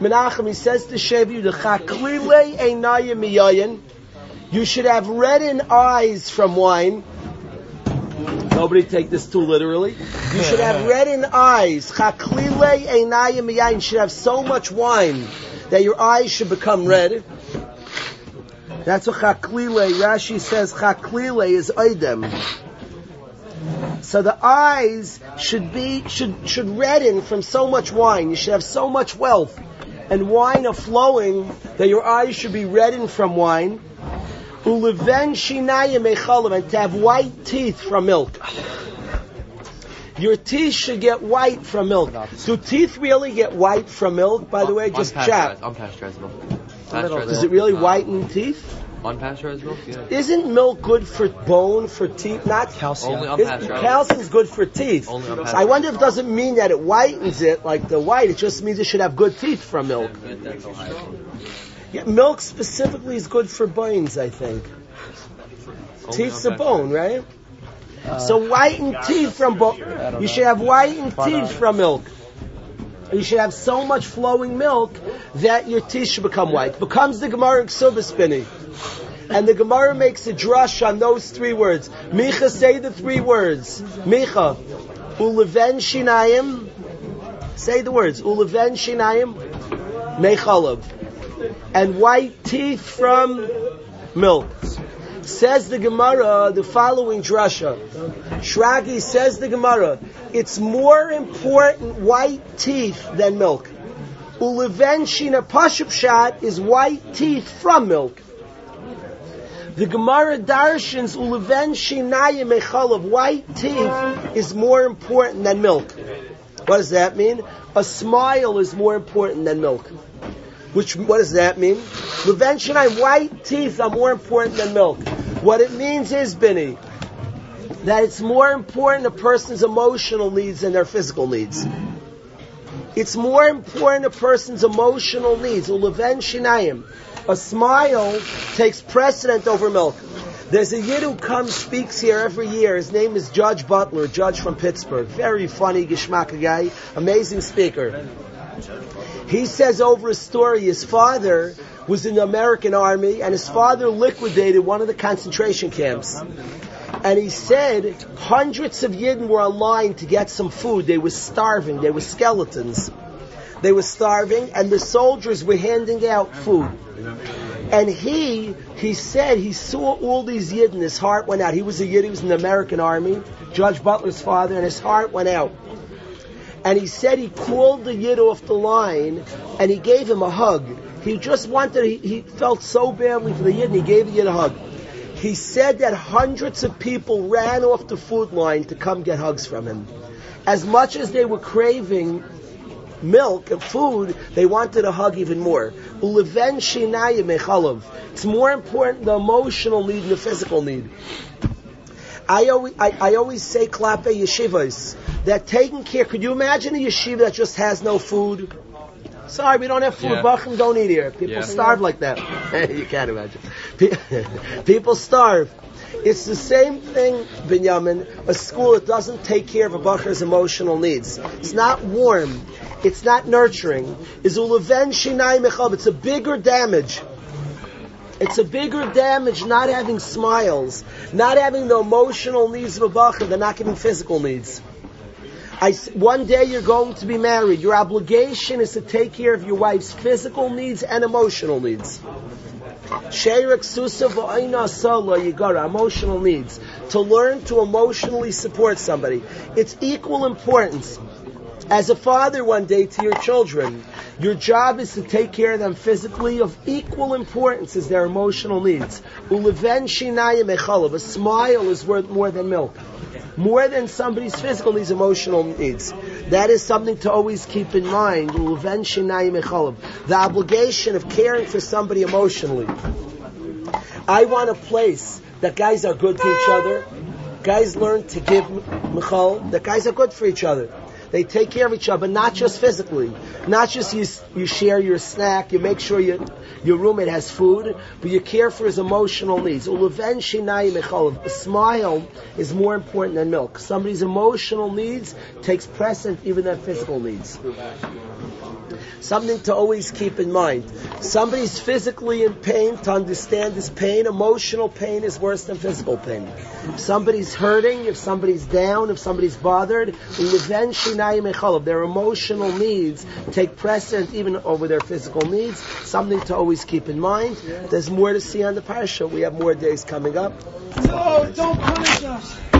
Menachem, he says to Shevet Yehuda, Chaklile einayim miyayin. You should have reddened eyes from wine. Nobody take this too literally. You should have *laughs* reddened eyes. Chaklile einayim miyayin. You should have so much wine that your eyes should become red. That's what chaklile. Rashi says chaklile is oidem. So the eyes should be should should redden from so much wine. You should have so much wealth and wine are flowing that your eyes should be reddened from wine. Uleven shinayim echalim and to have white teeth from milk. Your teeth should get white from milk. Do teeth really get white from milk? By the way, just chat. Unpasteurized, unpasteurized milk. Pasteurized Does it really um, is not- whiten teeth? Unpasteurized milk? Yeah. Isn't milk good for bone, for teeth? Not Calcium. Only Isn't- unpasteurized. Calcium's good for teeth. Only unpasteurized. I wonder if it doesn't mean that it whitens it like the white. It just means it should have good teeth from milk. Yeah, milk specifically is good for bones, I think. Only Teeth's a bone, right? so whitened teeth from bone. You should have whitened teeth from milk. You should have so much flowing milk that your teeth should become white. Becomes the Gemara spinning. And the Gemara makes a drush on those three words. Micha, say the three words. Micha. Uleven shinayim. Say the words. Uleven shinayim. Mechalav. And white teeth from milk. Says the Gemara, the following drasha. Shragi says the Gemara, it's more important white teeth than milk. Uleven shina pashup is white teeth from milk. The Gemara darshans uleven shinayim echal of white teeth is more important than milk. What does that mean? A smile is more important than milk. Which, what does that mean? Leven shinayim, white teeth are more important than milk. What it means is, Binny, that it's more important a person's emotional needs than their physical needs. It's more important a person's emotional needs. Uleven. A smile takes precedent over milk. There's a yid who comes, speaks here every year. His name is Judge Butler, judge from Pittsburgh. Very funny, geschmacka guy, amazing speaker. He says over a story, his father was in the American army and his father liquidated one of the concentration camps. And he said hundreds of Yidden were online to get some food. They were starving. They were skeletons. They were starving and the soldiers were handing out food. And he, he said he saw all these Yid and his heart went out. He was a Yid, he was in the American Army, Judge Butler's father, and his heart went out. And he said he called the Yid off the line and he gave him a hug. He just wanted, he, he felt so badly for the Yid and he gave the Yid a hug. He said that hundreds of people ran off the food line to come get hugs from him. As much as they were craving milk and food, they wanted a hug even more. It's more important the emotional need than the physical need. I always, I, I always say klape yeshivas that taking care. Could you imagine a yeshiva that just has no food? Sorry, we don't have food. Yeah. Bachim don't eat here. People Yeah. starve like that. *laughs* you can't imagine. *laughs* People starve. It's the same thing, Binyamin, a school that doesn't take care of a bacher's emotional needs. It's not warm. It's not nurturing. Is uleven shinai mechab. It's a bigger damage. It's a bigger damage not having smiles, not having the emotional needs of a bacher, than not giving physical needs. I one day you're going to be married. Your obligation is to take care of your wife's physical needs and emotional needs. Sherik Susa v'ayna yigara, emotional needs. To learn to emotionally support somebody. It's equal importance. As a father one day to your children, your job is to take care of them physically of equal importance as their emotional needs. Uleven shinayim. A smile is worth more than milk. More than somebody's physical needs, emotional needs. That is something to always keep in mind. Uleven shinayim. The obligation of caring for somebody emotionally. I want a place that guys are good to each other. Guys learn to give Michal. That guys are good for each other. They take care of each other, not just physically. Not just you, you share your snack, you make sure you, your roommate has food, but you care for his emotional needs. A smile is more important than milk. Somebody's emotional needs takes precedent even than physical needs. Something to always keep in mind. Somebody's physically in pain, to understand his pain, emotional pain is worse than physical pain. If somebody's hurting, if somebody's down, if somebody's bothered, echalav. Their emotional needs take precedent even over their physical needs. Something to always keep in mind. There's more to see on the parasha. We have more days coming up. No, don't punish us.